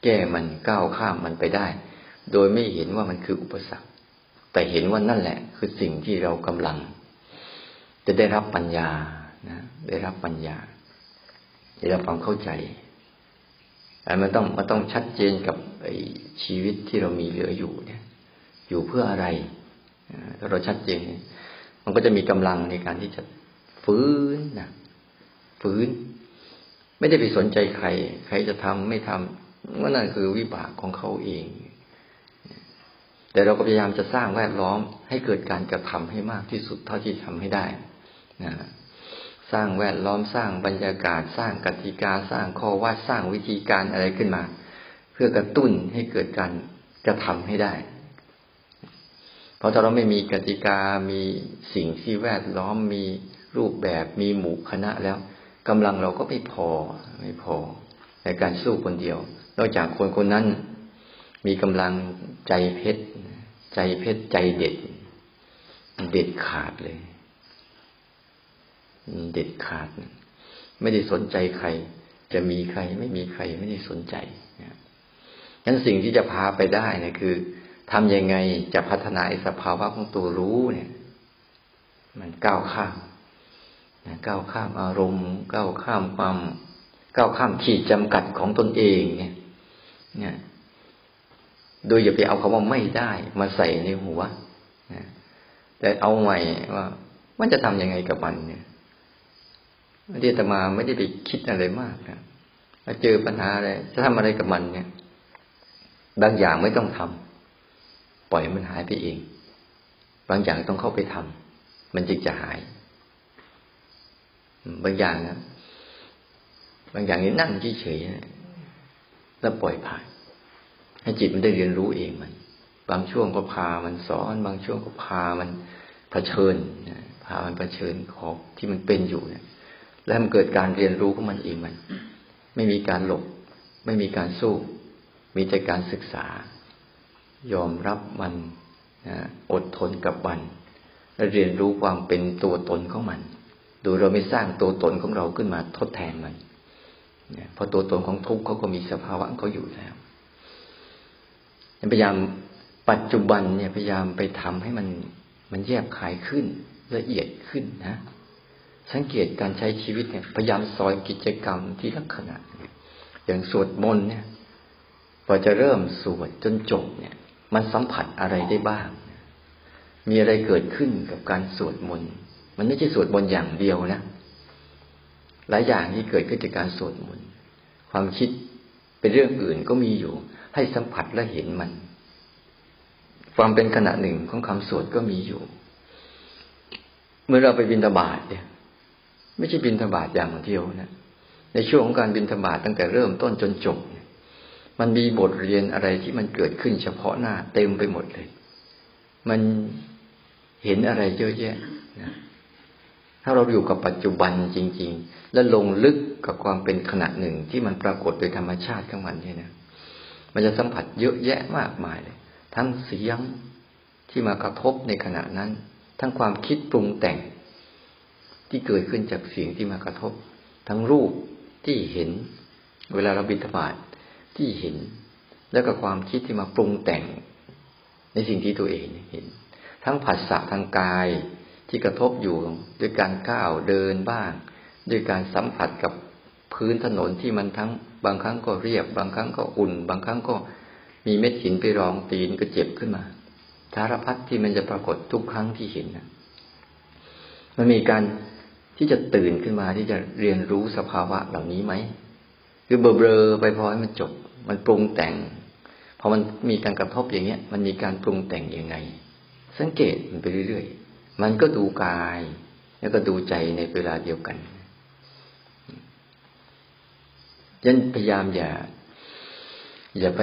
แก้มันก้าวข้ามมันไปได้ โดยไม่เห็นว่ามันคืออุปสรรค แต่เห็นว่านั่นแหละ คือสิ่งที่เรากำลัง จะได้รับปัญญานะได้รับปัญญาได้รับความเข้าใจแต่มันต้องมันต้องชัดเจนกับไอ้ชีวิตที่เรามีเหลืออยู่เนี่ย อยู่เพื่ออะไร ถ้าเราชัดเจน มันก็จะมีกำลังในการที่จะฟื้นนะฟื้น ไม่ได้ไปสนใจใคร ใครจะทำไม่ทำว่านั่นคือวิบากของเขาเอง แต่เราก็พยายามจะสร้างแวดล้อมให้เกิดการกระทำให้มากที่สุดเท่าที่ทำให้ได้นะสร้างแวดล้อมสร้างบรรยากาศสร้างกติกาสร้างข้อว่าสร้างวิธีการอะไรขึ้นมา เพื่อกระตุ้นให้เกิดการกระทำให้ได้ ราะถ้าเราไม่มีกติกา มีสิ่งที่แวดล้อม มีรูปแบบ มีหมู่คณะแล้วกำลังเราก็ไม่พอ ไม่พอ ในการสู้คนเดียว นอกจากคนคนนั้น มีกำลังใจเพชร ใจเพชร ใจเด็ด เด็ดขาดเลย เด็ดขาด ไม่ได้สนใจใคร จะมีใคร ไม่มีใคร ไม่ได้สนใจงั้นสิ่งที่จะพาไปได้นะคือ ทำยังไงจะพัฒนาสภาวะของตัวรู้เนี่ย มันก้าวข้ามก้าวข้ามอารมณ์ก้าวข้ามความก้าวข้ามขีดจำกัดของตนเองเนี่ย เนี่ย โดยอย่าไปเอาคำว่าไม่ได้มาใส่ในหัวแต่เอาใหม่ว่า มันจะทํำยังไงกับมันเนี่ยเรียตมาไม่ได้ไปคิดอะไรมากนะมาเจอปัญหาอะไรจะทำอะไรกับมันเนี่ยบางอย่างไม่ต้องทำ ปล่อยมันหายไปเอง บางอย่างต้องเข้าไปทำมันจึงจะหาย บางอย่างนะบางอย่างนี้นั่งเฉยๆแล้วปล่อยผ่าน ให้จิตมันได้เรียนรู้เองมัน บางช่วงก็พามันสอน บางช่วงก็พามันเผชิญพามันเผชิญของที่มันเป็นอยู่เนี่ย แล้วมันเกิดการเรียนรู้ของมันเองมัน ไม่มีการหลบ ไม่มีการสู้ มีแต่การศึกษา ยอมรับมันอดทนกับมันและเรียนรู้ความเป็นตัวตนของมัน โดยเราไม่สร้างตัวตนของเราขึ้นมาทดแทนมันเพราะตัวตนของทุกข์เขาก็มีสภาวะเขาอยู่แล้วพยายามปัจจุบันเนี่ยพยายามไปทำให้มันมันแยบขายขึ้นละเอียดขึ้นนะ สังเกตการใช้ชีวิตเนี่ย พยายามซอยกิจกรรมที่ลักษณะ อย่างสวดมนต์เนี่ยพอจะเริ่มสวดจนจบเนี่ย มันสัมผัสอะไรได้บ้าง มีอะไรเกิดขึ้นกับการสวดมนต์ มันไม่ใช่สวดมนต์อย่างเดียวนะ หลายอย่างที่เกิดขึ้นจากการสวดมนต์ ความคิดเป็นเรื่องอื่นก็มีอยู่ ให้สัมผัสและเห็นมัน ความเป็นขณะหนึ่งของคำสวดก็มีอยู่ เมื่อเราไปบินทบาทเนี่ย ไม่ใช่บินทบาทอย่างเดียวนะ ในช่วงของการบินทบาทตั้งแต่เริ่มต้นจนจบ มันมีบทเรียนอะไรที่มันเกิดขึ้นเฉพาะหน้า เต็มไปหมดเลย มันเห็นอะไรเยอะแยะนะถ้าเราอยู่กับปัจจุบันจริง ๆ และลงลึกกับความเป็นขณะหนึ่งที่มันปรากฏโดยธรรมชาติของมันเนี่ยนะมันจะสัมผัสเยอะแยะมากมายเลย ทั้งเสียงที่มากระทบในขณะนั้น ทั้งความคิดปรุงแต่ง ที่เกิดขึ้นจากเสียงที่มากระทบ ทั้งรูปที่เห็น เวลาเราบิณฑบาต ที่เห็น แล้วก็ความคิดที่มาปรุงแต่งในสิ่งที่ตัวเองเห็น ทั้งผัสสะทางกายที่กระทบอยู่ด้วยการก้าวเดินบ้าง ด้วยการสัมผัสกับพื้นถนนที่มันทั้งบางครั้งก็เรียบ บางครั้งก็อุ่น บางครั้งก็มีเม็ดหินไปรองตีนก็เจ็บขึ้นมาสารพัดที่มันจะปรากฏทุกครั้งที่เห็นนะมันมีการที่จะตื่นขึ้นมาที่จะเรียนรู้สภาวะเหล่านี้ไหมหรือเบลอๆไปพอให้มันจบ มันปรุงแต่งพอมันมีการกระทบอย่างเงี้ย มันมีการปรุงแต่งยังไง สังเกตมันไปเรื่อยๆ มันก็ดูกาย แล้วก็ดูใจในเวลาเดียวกันยันพยายามอย่า อย่าไป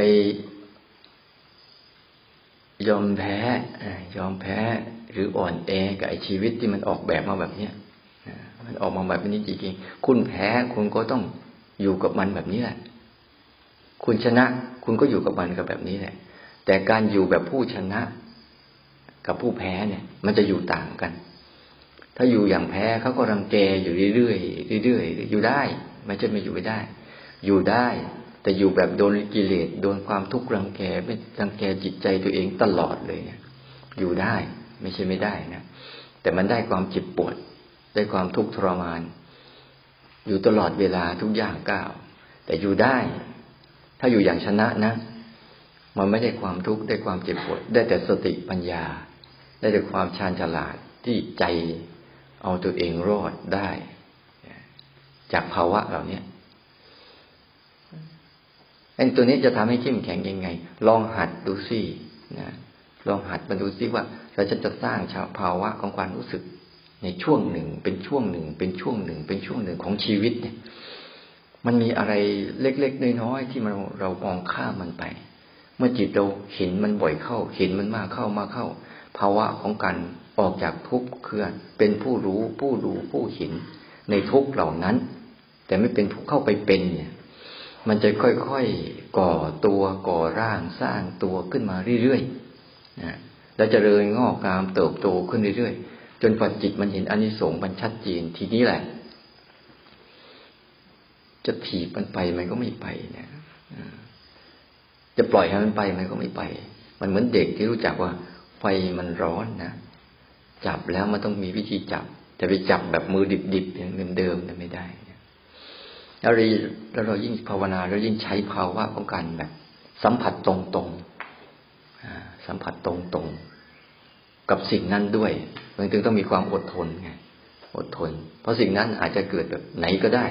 ยอมแพ้ยอมแพ้หรืออ่อนแอกับไอชีวิตที่มันออกแบบมาแบบเนี้ยมันออกมาแบบนี้จริงๆคุณแพ้คุณก็ต้องอยู่กับมันแบบนี้แหละ คุณชนะ คุณก็อยู่กับมันกับแบบนี้แหละ แต่การอยู่แบบผู้ชนะ กับผู้แพ้เนี่ย มันจะอยู่ต่างกัน ถ้าอยู่อย่างแพ้เขาก็รังแกอยู่เรื่อยๆเรื่อยๆอยู่ได้ ไม่ใช่ไม่อยู่ไม่ได้ อยู่ได้ แต่อยู่แบบโดนกิเลสโดนความทุกข์รังแกไม่รังแกจิตใจตัวเองตลอดเลยเนี่ย อยู่ได้ไม่ใช่ไม่ได้นะแต่มันได้ความเจ็บปวด ได้ความทุกข์ทรมาน อยู่ตลอดเวลาทุกอย่างก้าว แต่อยู่ได้ ถ้าอยู่อย่างชนะนะ มันไม่ได้ความทุกข์ได้ความเจ็บปวดได้แต่สติปัญญา ได้แต่ความชาญฉลาดที่ใจเอาตัวเองรอดได้ จากภาวะเหล่านี้ไอ้ตัวนี้จะทำให้เข้มแข็งยังไง ลองหัดดูสินะลองหัดมาดูสิว่าเราจะจะสร้างชาวภาวะของความรู้สึกในช่วงหนึ่งเป็นช่วงหนึ่ง เป็นช่วงหนึ่ง เป็นช่วงหนึ่งของชีวิตเนี่ย มันมีอะไรเล็กๆน้อยๆที่มันเรามองข้ามมันไป เมื่อจิตเราเห็นมันบ่อยเข้า เห็นมันมากเข้ามาเข้า ภาวะของการออกจากทุกข์เคลื่อนเป็นผู้รู้ผู้ดูผู้เห็นในทุกข์เหล่านั้น แต่ไม่เป็นผู้เข้าไปเป็นเนี่ย มันจะค่อยๆก่อตัวก่อร่างสร้างตัวขึ้นมาเรื่อยๆนะแล้วจะเริญงอกงามเติบโตขึ้นเรื่อยๆ จนกว่าจิตมันเห็นอนิสงส์มันชัดเจนทีนี้แหละ จะถีบมันไปมันก็ไม่ไปเนี่ยจะปล่อยให้มันไปมันก็ไม่ไป มันเหมือนเด็กที่รู้จักว่า ไฟมันร้อนนะจับแล้วมันต้องมีวิธีจับ จะไปจับแบบมือดิบๆอย่างเดิมๆไม่ได้แล้วเราเรายิ่งภาวนาเรายิ่งใช้ภาวะของการแบบ สัมผัสตรงๆสัมผัสตรงๆ กับสิ่งนั้นด้วยมันจึงต้องมีความอดทนไงอดทน เพราะสิ่งนั้นอาจจะเกิดแบบไหนก็ได้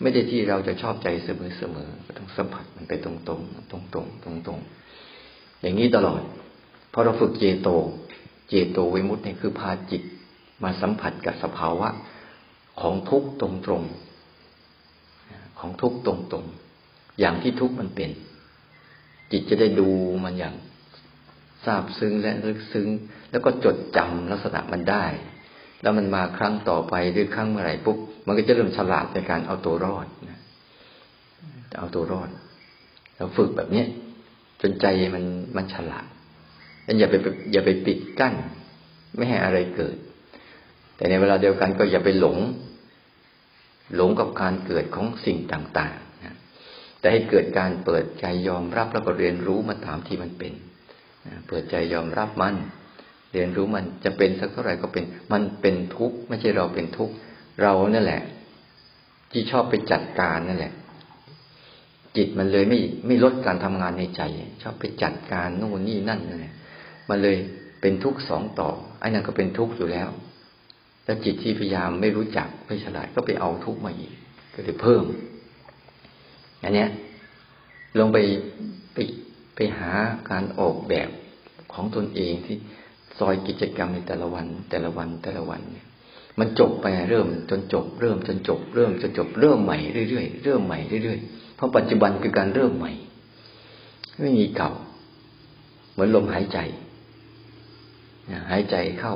ไม่ได้ที่เราจะชอบใจเสมอเสมอต้องสัมผัสมันไปตรงๆตรงๆตรงๆตรงอย่างนี้ตลอดพอเราฝึกเจโต เจโตวิมุตต์เนี่ยคือพาจิตมาสัมผัสกับสภาวะของทุกตรงๆของทุกตรงๆอย่างที่ทุกมันเป็น จิตจะได้ดูมันอย่างทราบซึ้งและลึกซึ้ง แล้วก็จดจำลักษณะมันได้ แล้วมันมาครั้งต่อไปหรือครั้งเมื่อไหร่ปุ๊บมันก็จะเริ่มฉลาดในการเอาตัวรอดนะเอาตัวรอดเราฝึกแบบเนี้ยจนใจมันมันฉลาดแล้วอย่าไปอย่าไปปิดกั้น ไม่ให้อะไรเกิด แต่ในเวลาเดียวกันก็อย่าไปหลง หลงกับการเกิดของสิ่งต่างๆนะแต่ให้เกิดการเปิดใจยอมรับแล้วก็เรียนรู้มาตามที่มันเป็นเปิดใจยอมรับมัน เรียนรู้มันจะเป็นสักเท่าไหร่ก็เป็น มันเป็นทุกข์ไม่ใช่เราเป็นทุกข์เรานั่นแหละ ที่ชอบไปจัดการนั่นแหละ จิตมันเลยไม่ไม่ลดการทำงานในใจ ชอบไปจัดการโน่นนี่นั่นนั่นแหละมันเลยเป็นทุกข์สองต่อไอ้นั่นก็เป็นทุกข์อยู่แล้วแล้วจิตที่พยายามไม่รู้จักไม่ฉลาดก็ไปเอาทุกข์มาอีกก็เลยเพิ่มอันเนี้ยลงไปไปไปหาการออกแบบของตนเองที่ ซอยกิจกรรมในแต่ละวัน แต่ละวันแต่ละวันเนี่ย มันจบไปเริ่มจนจบ เริ่มจนจบ เริ่มจนจบเริ่มใหม่เรื่อยๆเริ่มใหม่เรื่อยๆเพราะปัจจุบันคือการเริ่มใหม่ ไม่มีเก่า เหมือนลมหายใจหายใจเข้า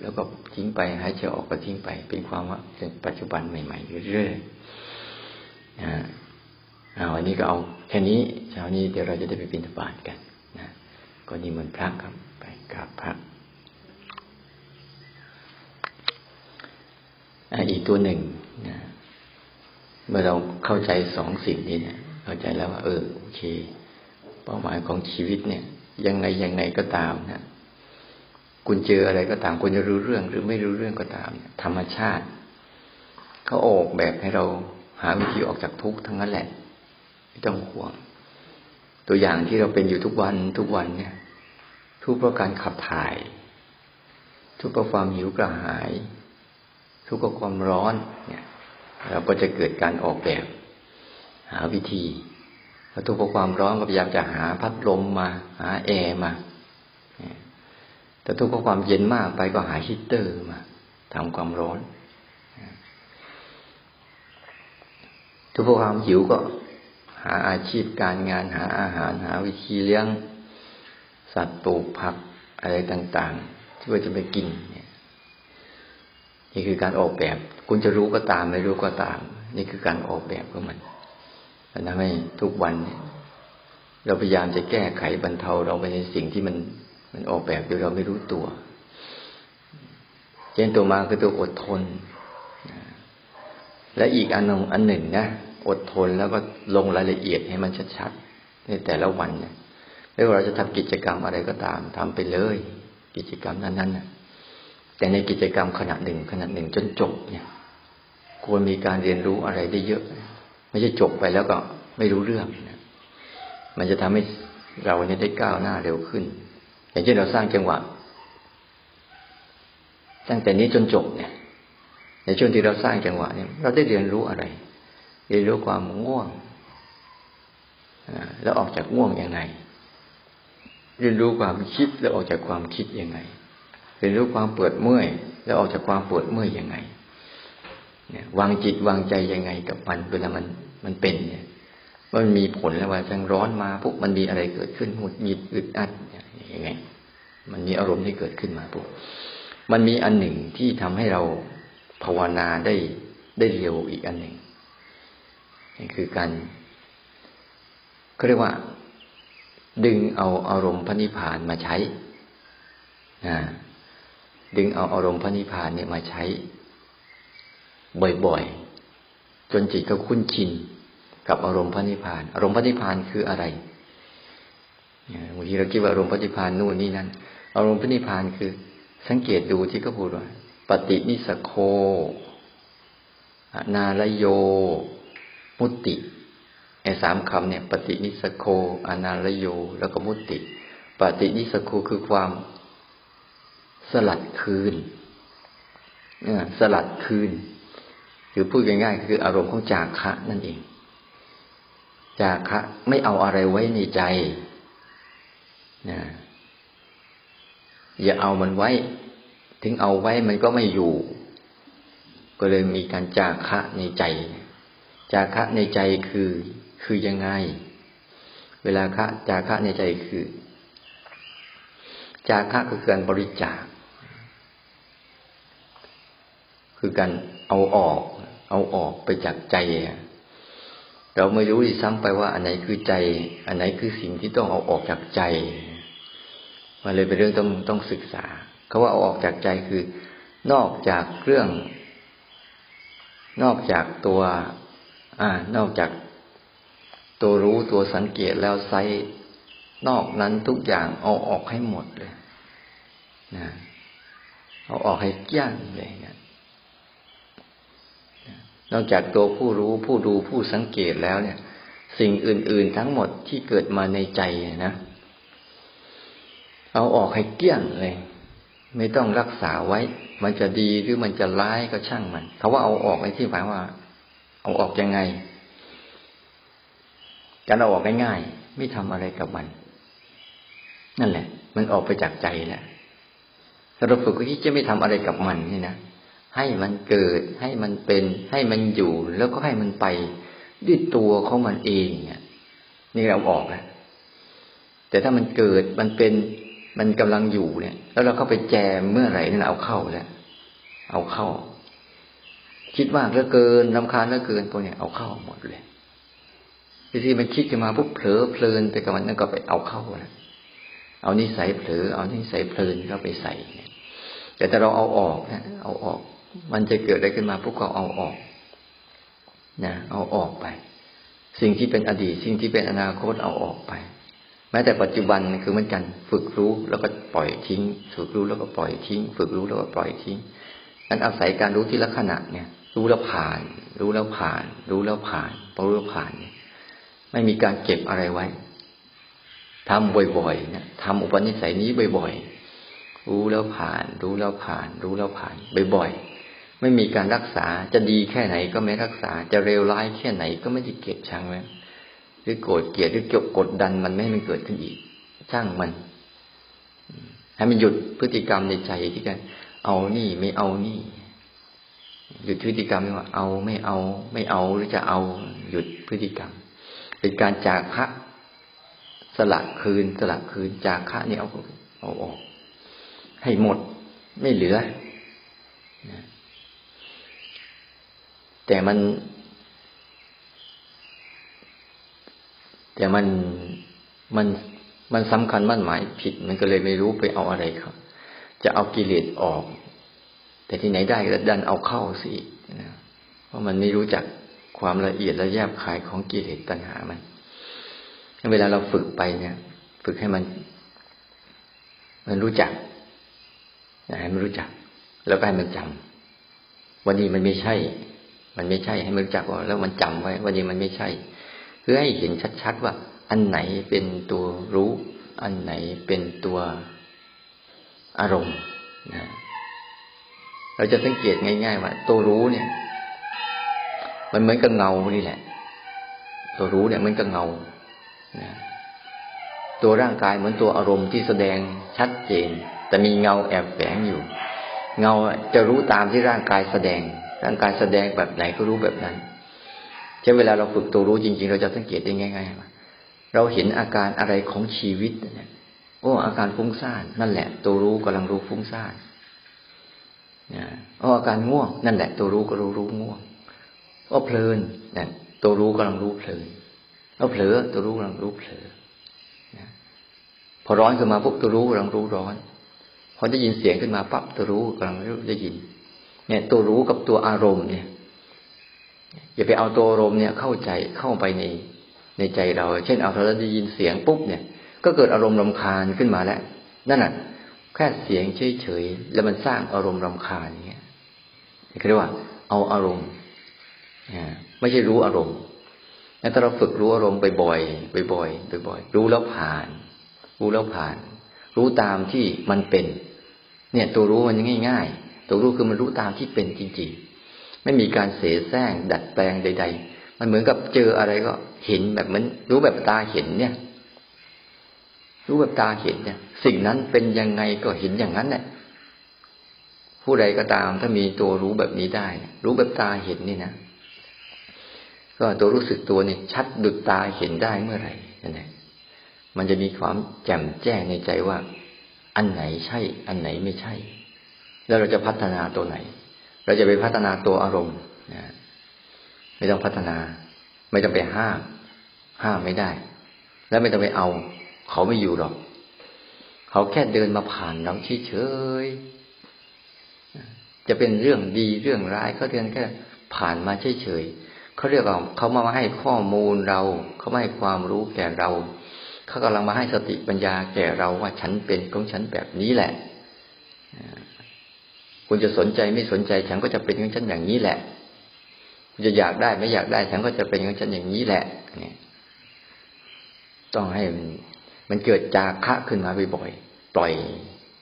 แล้วก็ทิ้งไปหายใจออกก็ทิ้งไป เป็นความว่าเป็นปัจจุบันใหม่ๆเรื่อยๆนะอาวันนี้ก็เอาแค่นี้เช้านี้เดี๋ยวเราจะได้ไปบิณฑบาตกันนะก็นี่มันพระครับ กราบพระอีกตัวหนึ่งนะเมื่อเราเข้าใจสองสิ่งนี้เนี่ย เข้าใจแล้วว่าเออโอเค เป้าหมายของชีวิตเนี่ย ยังไงยังไงก็ตามนะคุณเจออะไรก็ตามคุณจะรู้เรื่องหรือไม่รู้เรื่องก็ตามธรรมชาติเขาออกแบบให้เราหาวิธีออกจากทุกข์ทั้งนั้นแหละ ไม่ต้องห่วง ตัวอย่างที่เราเป็นอยู่ทุกวันทุกวันเนี่ย ทุกเพราะการขับถ่าย ทุกข์เพราะความหิวกระหาย ทุกข์กับความร้อนเนี่ยเราก็จะเกิดการออกแบบ หาวิธีพอทุกข์กับความร้อนก็พยายามจะหาพัดลมมา หาแอร์มาแต่ทุกข์กับความเย็นมากไปก็หาฮีตเตอร์มาทำความร้อน ทุกข์กับความหิวก็หาอาชีพการงานหาอาหารหาวิธีเลี้ยง สัตว์ปลูกผักอะไรต่างๆ ที่ว่าจะไปกินเนี่ยนี่คือการออกแบบ คุณจะรู้ก็ตามไม่รู้ก็ตาม นี่คือการออกแบบของมันมันทำให้ทุกวันเนี่ย เราพยายามจะแก้ไขบรรเทาเราไปในสิ่งที่มันมันออกแบบโดยเราไม่รู้ตัว เช่นตัวมาคือตัวอดทน และอีกอันหนึ่งอันหนึ่งนะอดทนแล้วก็ลงรายละเอียดให้มันชัดๆในแต่ละวันเนี่ย ไม่ว่าเราจะทำกิจกรรมอะไรก็ตามทำไปเลย กิจกรรมนั้นๆนแต่ในกิจกรรมขณะหนึ่งขณะหนึ่งจนจบเนี่ย ควรมีการเรียนรู้อะไรได้เยอะ ไม่ใช่จบไปแล้วก็ไม่รู้เรื่องนะมันจะทำให้เราเนี่ยได้ก้าวหน้าเร็วขึ้น อย่างเช่นเราสร้างจังหวะตั้งแต่นี้จนจบเนี่ย ในช่วงที่เราสร้างจังหวะเนี่ย เราได้เรียนรู้อะไร เรียนรู้ความง่วงแล้วออกจากง่วงยังไง เรียนรู้ความคิดแล้วออกจากความคิดยังไง เรียนรู้ความปวดเมื่อย แล้วออกจากความปวดเมื่อยยังไงเนี่ยวางจิตวางใจยังไงกับมันเวลามันมันเป็นเนี่ย มันมีผลแล้วว่าจังร้อนมาปุ๊บมันมีอะไรเกิดขึ้นหงุดหงิดอึดอัดยังไง มันมีอารมณ์ที่เกิดขึ้นมาปุ๊บมันมีอันหนึ่งที่ทำให้เราภาวนาได้ได้เร็วอีกอันหนึ่งนี่คือการเขาเรียกว่า ดึงเอาอารมณ์พระนิพพานมาใช้นะดึงเอาอารมณ์พระนิพพานเนี่ยมาใช้ บ่อยๆ จนจิตก็คุ้นชินกับอารมณ์พระนิพพาน อารมณ์พระนิพพานคืออะไรบางทีเราคิดว่าอารมณ์พระนิพพานนู่นนี่นั่น อารมณ์พระนิพพานคือ สังเกตดูที่เขาพูดว่า ปฏินิสโค นาลโย มุติ สามคำเนี่ย ปฏินิสโค อนาลโย แล้วก็มุติ ปฏินิสโคคือความสลัดคืนสลัดคืน หรือพูดง่ายๆคืออารมณ์ของจาคะนั่นเอง จาคะไม่เอาอะไรไว้ในใจนะอย่าเอามันไว้ ถึงเอาไว้มันก็ไม่อยู่ ก็เลยมีการจาคะในใจ จาคะในใจคือ คือยังไง เวลาคะจาคะในใจคือ จาคะคือการบริจาค คือการเอาออก เอาออกไปจากใจ เราไม่รู้ที่ซ้ำไปว่า อันไหนคือใจ อันไหนคือสิ่งที่ต้องเอาออกจากใจมันเลยเป็นเรื่องต้องต้องศึกษา เขาว่าเอาออกจากใจคือ นอกจากเรื่อง นอกจากตัว อ่า นอกจาก ตัวรู้ตัวสังเกตแล้วไซนอกนั้นทุกอย่างเอาออกให้หมดเลยนะเอาออกให้เกี้ยงเลยนะนอกจากตัวผู้รู้ผู้ดูผู้สังเกตแล้วเนี่ย สิ่งอื่น ๆ ทั้งหมดที่เกิดมาในใจนะเอาออกให้เกี้ยงเลย ไม่ต้องรักษาไว้ มันจะดีหรือมันจะร้ายก็ช่างมัน เขาว่าเอาออกในที่หมายว่า เอาออกยังไง การเอาออกง่ายๆ ไม่ทำอะไรกับมัน นั่นแหละ มันออกไปจากใจแล้วถ้าเราฝึกที่จะไม่ทำอะไรกับมันนี่นะให้มันเกิดให้มันเป็น ให้มันอยู่แล้วก็ให้มันไปด้วยตัวของมันเองเนี่ยนี่เราออกแล้วแต่ถ้ามันเกิดมันเป็นมันกำลังอยู่เนี่ย แล้วเราเข้าไปแจมเมื่อไหร่นั่นเอาเข้าแล้วเอาเข้า คิดมากเหลือเกินลำคาญเหลือเกินพวกเนี้ยเอาเข้าหมดเลย ทีที่มันคิดขึ้นมาปุ๊บเผลอเพลินไปกับมันนั่นก็ไปเอาเข้าแล้วเอานิสัยเผลอเอานิสัยเพลินเข้าไปใส่แต่ถ้าเราเอาออกนะเอาออก มันจะเกิดอะไรขึ้นมาพวกก็เอาออกนะเอาออกไป สิ่งที่เป็นอดีต สิ่งที่เป็นอนาคตเอาออกไป แม้แต่ปัจจุบันคือเหมือนกันฝึกรู้แล้วก็ปล่อยทิ้ง ฝึกรู้แล้วก็ปล่อยทิ้ง ฝึกรู้แล้วก็ปล่อยทิ้งนั้นอาศัยการรู้ที่ลักษณะเนี่ย รู้แล้วผ่าน รู้แล้วผ่าน รู้แล้วผ่านพอรู้แล้วผ่านเนี่ย ไม่มีการเก็บอะไรไว้ทำบ่อยๆนี่ยทำอุปนิสัยนี้บ่อยๆ รู้แล้วผ่าน รู้แล้วผ่าน รู้แล้วผ่านบ่อยๆ ไม่มีการรักษาจะดีแค่ไหนก็ไม่รักษา จะเร็วร้ายแค่ไหนก็ไม่ได้เก็บชังไว้หรือโกรธเกลียดหรือเกี่ยวกดดันมันไม่ให้มันเกิดขึ้นอีกช่างมันให้มันหยุดพฤติกรรมในใจที่กัน เอานี่ไม่เอานี่ หยุดพฤติกรรมว่าเอาไม่เอา ไม่เอาหรือจะเอาหยุดพฤติกรรม เป็นการจากพระสละคืนสละคืนจากคะนี่เอาเอาออก ให้หมดไม่เหลือ แต่มัน แต่มันมันมันสำคัญมั่นหมายผิด มันก็เลยไม่รู้ไปเอาอะไรครับ จะเอากิเลสออก แต่ที่ไหนได้ก็ดันเอาเข้าสิเพราะมันไม่รู้จัก ความละเอียดและแยบขายของกิเลสตัณหามัน เวลาเราฝึกไปเนี่ย ฝึกให้มัน มันรู้จักให้มันรู้จัก แล้วก็ให้มันจำวันนี้มันไม่ใช่ มันไม่ใช่ให้มันรู้จักว่าแล้วมันจำไว้ วันนี้มันไม่ใช่เพื่อให้เห็นชัดๆว่า อันไหนเป็นตัวรู้ อันไหนเป็นตัวอารมณ์นะเราจะสังเกตง่าย ๆ ว่า ตัวรู้เนี่ย มันเหมือนกับเงานี่แหละ ตัวรู้เนี่ยมันกับเงานะตัวร่างกายเหมือนตัวอารมณ์ที่แสดงชัดเจน แต่มีเงาแอบแฝงอยู่ เงาจะรู้ตามที่ร่างกายแสดง ร่างกายแสดงแบบไหนก็รู้แบบนั้นเช่นเวลาเราฝึกตัวรู้จริง ๆ เราจะสังเกตได้ง่ายๆเราเห็นอาการอะไรของชีวิตเนี่ยโอ้อาการฟุ้งซ่านนั่นแหละ ตัวรู้กำลังรู้ฟุ้งซ่านนะโอ้อาการง่วง นั่นแหละ ตัวรู้ก็รู้รู้ง่วง โอ้เพลินเนี่ยตัวรู้กำลังรู้เพลินเราเผลอตัวรู้กำลังรู้เผลอพอร้อนขึ้นมาปุ๊บตัวรู้กำลังรู้ร้อน พอได้ยินเสียงขึ้นมาปั๊บตัวรู้กำลังรู้ได้ยิน เนี่ย ตัวรู้กับตัวอารมณ์เนี่ย อย่าไปเอาตัวอารมณ์เนี่ยเข้าใจเข้าไปในในใจเรา เช่นเอาเราได้ยินเสียงปุ๊บเนี่ย ก็เกิดอารมณ์รำคาญขึ้นมาแล้วนั่นแหะแค่เสียงเฉยๆแล้วมันสร้างอารมณ์รำคาญอย่างเงี้ยเรียกว่า เอาอารมณ์ ไม่ใช่รู้อารมณ์ถ้าเราฝึกรู้อารมณ์บ่อยๆบ่อยๆบ่อยๆรู้แล้วผ่าน รู้แล้วผ่าน รู้ตามที่มันเป็น เนี่ย ตัวรู้มันง่ายๆตัวรู้คือมันรู้ตามที่เป็นจริงๆ ไม่มีการเสแสร้งดัดแปลงใด ๆ มันเหมือนกับเจออะไรก็เห็นแบบเหมือนรู้แบบตาเห็นเนี่ย รู้แบบตาเห็นเนี่ย สิ่งนั้นเป็นยังไงก็เห็นอย่างนั้นแหละผู้ใดก็ตามถ้ามีตัวรู้แบบนี้ได้ รู้แบบตาเห็นนี่นะ ก็ตัวรู้สึกตัวเนี่ยชัดดุดตาเห็นได้เมื่อไหร่นั่นแหละมันจะมีความแจ่มแจ้งในใจว่า อันไหนใช่ อันไหนไม่ใช่ แล้วเราจะพัฒนาตัวไหน เราจะไปพัฒนาตัวอารมณ์นะไม่ต้องพัฒนา ไม่ต้องไปห้าม ห้ามไม่ได้ แล้วไม่ต้องไปเอา เขาไม่อยู่หรอก เขาแค่เดินมาผ่านเราเฉยๆจะเป็นเรื่องดีเรื่องร้ายเขาเดินแค่ผ่านมาเฉยๆ เขาเรียกว่าเขามาให้ข้อมูลเรา เขาไม่ให้ความรู้แก่เรา เขากำลังมาให้สติปัญญาแก่เราว่าฉันเป็นของฉันแบบนี้แหละคุณจะสนใจไม่สนใจ ฉันก็จะเป็นของฉันอย่างนี้แหละ คุณจะอยากได้ไม่อยากได้ ฉันก็จะเป็นของฉันอย่างนี้แหละ เนี่ย ต้องให้มันมันเกิดจากคะขึ้นมาบ่อยๆปล่อย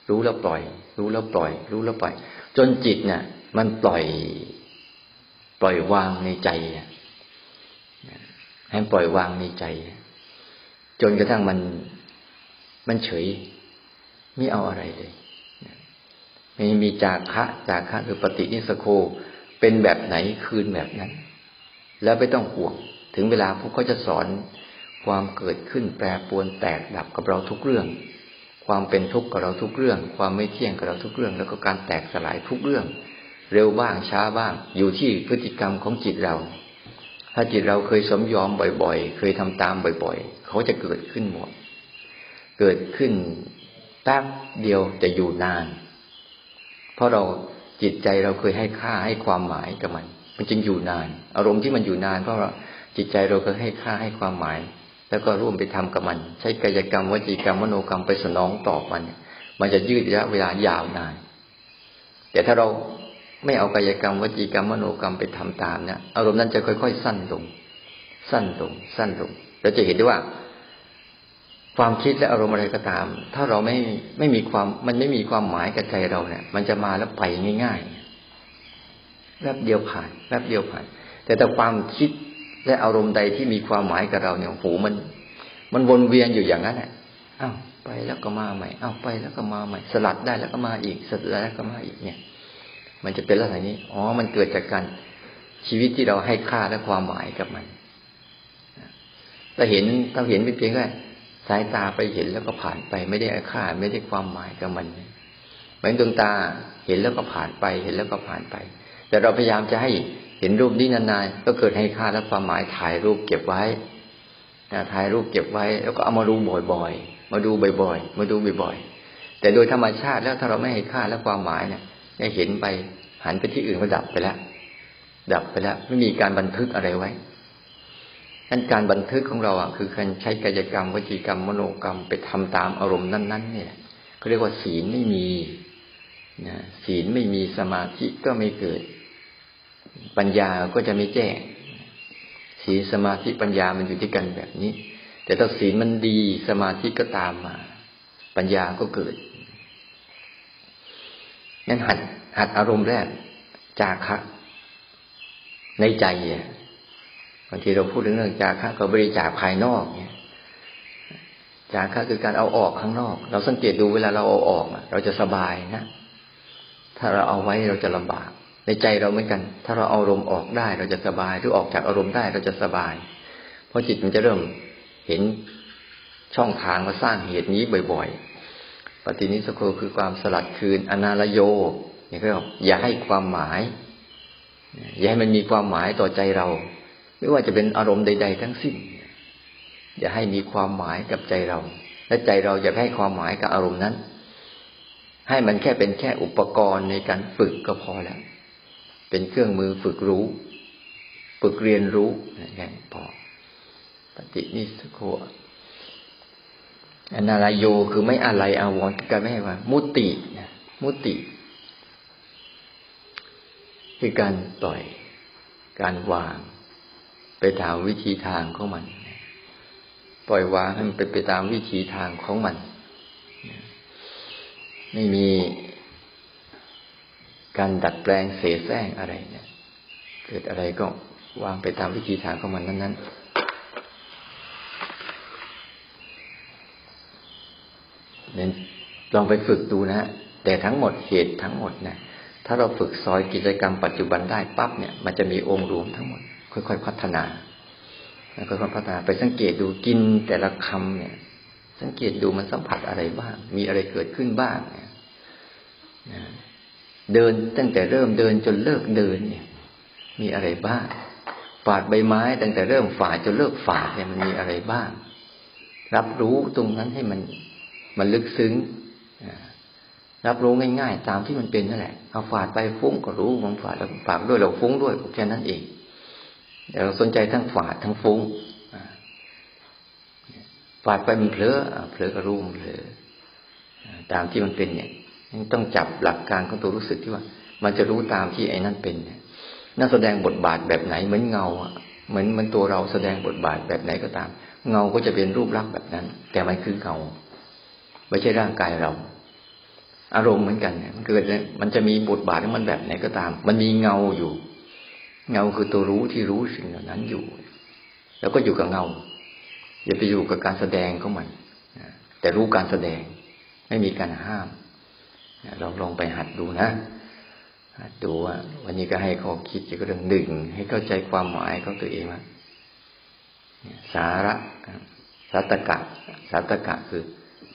รู้แล้วปล่อย รู้แล้วปล่อย รู้แล้วปล่อย จนจิตเนี่ยมันปล่อย ปล่อยวางในใจ ให้ปล่อยวางในใจ จนกระทั่งมันมันเฉย ไม่เอาอะไรเลยไม่มีจาคะจาคะคือปฏินิสโคเป็นแบบไหนคืนแบบนั้น แล้วไม่ต้องห่วง ถึงเวลาพวกเขาจะสอนความเกิดขึ้นแปรปรวนแตกดับกับเราทุกเรื่อง ความเป็นทุกข์กับเราทุกเรื่อง ความไม่เที่ยงกับเราทุกเรื่อง แล้วก็การแตกสลายทุกเรื่อง เร็วบ้างช้าบ้าง อยู่ที่พฤติกรรมของจิตเรา ถ้าจิตเราเคยสมยอมบ่อยๆ เคยทำตามบ่อยๆ เขาจะเกิดขึ้นหมด เกิดขึ้นแป๊บเดียวจะอยู่นาน เพราะเราจิตใจเราเคยให้ค่าให้ความหมายกับมัน มันจึงอยู่นาน อารมณ์ที่มันอยู่นาน เพราะเราจิตใจเราเคยให้ค่าให้ความหมาย แล้วก็ร่วมไปทำกับมัน ใช้กายกรรมวจีกรรมมโนกรรมไปสนองตอบมัน มันจะยืดระยะเวลายาวนาน แต่ถ้าเรา ไม่เอากายกรรมวจีกรรมมโนกรรมไปทำตามเนี่ยอารมณ์นั้นจะค่อย ๆ สั้นลง สั้นลง สั้นลงเราจะเห็นได้ว่า ความคิดและอารมณ์อะไรก็ตาม ถ้าเราไม่ไม่มีความมันไม่มีความหมายกับใจเราเนี่ย มันจะมาแล้วไปง่ายๆแวบเดียวผ่านแวบเดียวผ่าน แต่แต่ความคิดและอารมณ์ใดที่มีความหมายกับเราเนี่ยโหมัน มันวนเวียนอยู่อย่างนั้นแหละอ้าวไปแล้วก็มาใหม่อ้าวไปแล้วก็มาใหม่ สลัดได้แล้วก็มาอีกสลัดแล้วก็มาอีกเนี่ย มันจะเป็นลักษณะนี้ อ๋อ มันเกิดจากการชีวิตที่เราให้ค่าและความหมายกับมันถ้าเห็นถ้าเห็นเป็นเพียงแค่สายตาไปเห็นแล้วก็ผ่านไป ไม่ได้ค่า ไม่ได้ความหมายกับมันเหมือนดวงตาเห็นแล้วก็ผ่านไป เห็นแล้วก็ผ่านไป แต่เราพยายามจะให้เห็นรูปนี้นานๆก็เกิดให้ค่าและความหมายถ่ายรูปเก็บไว้ถ่ายรูปเก็บไว้ แล้วก็เอามาดูบ่อยๆ มาดูบ่อย ๆ มาดูบ่อยๆ แต่โดยธรรมชาติแล้วถ้าเราไม่ให้ค่าและความหมายเนี่ย ได้เห็นไป หันไปที่อื่นก็ดับไปแล้ว ดับไปแล้ว ไม่มีการบันทึกอะไรไว้นั้นการบันทึกของเราอะ คือการใช้กายกรรมวจีกรรมมโนกรรมไปทำตามอารมณ์นั้น ๆ เนี่ยเขาเรียกว่าศีลไม่มีนะศีลไม่มีสมาธิก็ไม่เกิด ปัญญาก็จะไม่แจ้งศีลสมาธิปัญญามันอยู่ที่กันแบบนี้ แต่ถ้าศีลมันดีสมาธิก็ตามมา ปัญญาก็เกิด งั้นหัดหัดอารมณ์แรก จาคะ ในใจเนี่ยบางทีเราพูดถึงเรื่องจาคะก็บริจาคภายนอกเนี่ยจาคะคือการเอาออกข้างนอก เราสังเกตดูเวลาเราเอาออกเราจะสบายนะ ถ้าเราเอาไว้เราจะลำบาก ในใจเราเหมือนกัน ถ้าเราเอาอารมณ์ออกได้ เราจะสบาย หรือออกจากอารมณ์ได้เราจะสบาย เพราะจิตมันจะเริ่มเห็นช่องทางมาสร้างเหตุนี้บ่อย ๆ ปฏินิสโคคือความสลัดคืน อนาลโยนี่ก็อย่าให้ความหมาย อย่าให้มันมีความหมายต่อใจเรา ไม่ว่าจะเป็นอารมณ์ใด ๆ ทั้งสิ้น อย่าให้มีความหมายกับใจเรา และใจเราอย่าให้ความหมายกับอารมณ์นั้น ให้มันแค่เป็นแค่อุปกรณ์ในการฝึกก็พอแล้ว เป็นเครื่องมือฝึกรู้ ฝึกเรียนรู้นะแค่พอปฏินิสโค อนาลโยคือไม่อะไรอาวร์กันไม่ให้ว่า มุตินะมุติ คือการปล่อย การวาง ไปตามวิธีทางของมัน ปล่อยวางให้มันเป็นไปตามวิธีทางของมัน ไม่มีการดัดแปลงเสแสร้งอะไรเนี่ยเกิดอะไรก็วางไปตามวิธีทางของมันนั้น ๆ นี่ยลองไปฝึกดูนะ แต่ทั้งหมดเหตุทั้งหมดนะถ้าเราฝึกซอยกิจกรรมปัจจุบันได้ปั๊บเนี่ย มันจะมีองค์รวมทั้งหมด ค่อยๆพัฒนาค่อยๆพัฒนาไปสังเกตดูกินแต่ละคำเนี่ย สังเกตดูมันสัมผัสอะไรบ้าง มีอะไรเกิดขึ้นบ้างเนี่ยเดินตั้งแต่เริ่มเดินจนเลิกเดินเนี่ย มีอะไรบ้างฝาดใบไม้ตั้งแต่เริ่มฝาดจนเลิกฝาดเนี่ยมันมีอะไรบ้าง รับรู้ตรงนั้นให้มัน มันลึกซึ้งรับรู้ง่าย ๆ ตามที่มันเป็นนั่นแหละ เอาฝาดไปฟุ้งก็รู้มันฝาดแล้วฝาดด้วยเราฟุ้งด้วยแค่นั้นเองเดี๋ยวเราสนใจทั้งฝาดทั้งฟุ้งฝาดไปมันเผลอเผลอก็รู้มันเผลอตามที่มันเป็นเนี่ยต้องจับหลักการของตัวรู้สึกที่ว่า มันจะรู้ตามที่ไอ้นั่นเป็นเนี่ยน่าแสดงบทบาทแบบไหนเหมือนเงาเหมือนมันตัวเราแสดงบทบาทแบบไหนก็ตาม เงาก็จะเป็นรูปลักษณ์แบบนั้น แต่มันคือเงา ไม่ใช่ร่างกายเรา อารมณ์เหมือนกันเนี่ยมันเกิดมันจะมีบทบาทของมันแบบไหนก็ตาม มันมีเงาอยู่ เงาคือตัวรู้ที่รู้สิ่งเหล่านั้นอยู่ แล้วก็อยู่กับเงา อย่าไปอยู่กับการแสดงของมันแต่รู้การแสดงไม่มีการห้ามลองลองไปหัดดูนะหัดดูว่าวันนี้ก็ให้ข้อคิดเกี่ยวกับเรื่องหนึ่งให้เข้าใจความหมายของตัวเองว่าสาระสัตกะสัตกะคือ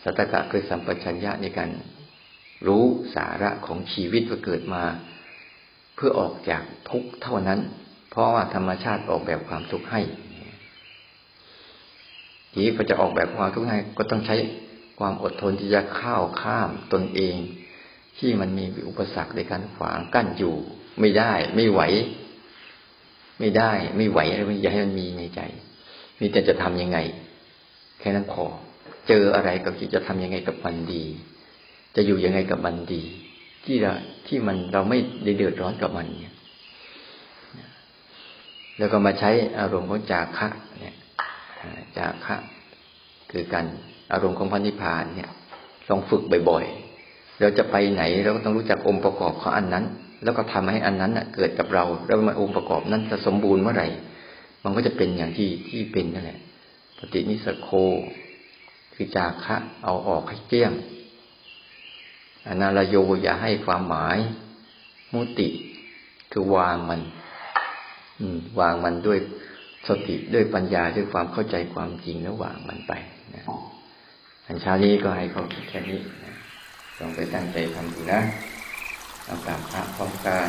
สัตกะคือสัมปชัญญะในการรู้สาระของชีวิตว่าเกิดมา เพื่อออกจากทุกข์เท่านั้น เพราะว่าธรรมชาติออกแบบความทุกข์ให้ทีนี้พอจะออกแบบความทุกข์ให้ก็ต้องใช้ความอดทนที่จะข้าวข้ามตนเอง ที่มันมีอุปสรรคในการขวางกั้นอยู่ ไม่ได้ ไม่ไหว ไม่ได้ ไม่ไหวอะไรอย่าให้มันมีในใจ มีแต่จะทํำยังไง แค่นั้นพอ เจออะไรก็คิดจะทำยังไงกับมันดี จะอยู่ยังไงกับมันดี ที่เราที่มันเราไม่ได้เดือดร้อนกับมันเนี่ยแล้วก็มาใช้อารมณ์ของจาคะเนี่ยจาคะ คือการอารมณ์ของพันธิพานเนี่ยลองฝึกบ่อยๆ เราจะไปไหนเราก็ต้องรู้จักองค์ประกอบของอันนั้น แล้วก็ทำให้อันนั้นเกิดกับเรา แล้วมาองค์ประกอบนั้นจะสมบูรณ์เมื่อไหร่ มันก็จะเป็นอย่างที่ที่เป็นนั่นแหละ ปฏินิสโค คือจาคะเอาออกให้เกลี้ยงอนาลโยอย่าให้ความหมาย มุติคือวางมันอืวางมันด้วยสติด้วยปัญญาด้วยความเข้าใจความจริงแล้ววางมันไปนะอันเช้านี้ก็ให้เขาคิดแค่นี้นะลองไปตั้งใจทำดูนะเอากราบพระพร้อมกัน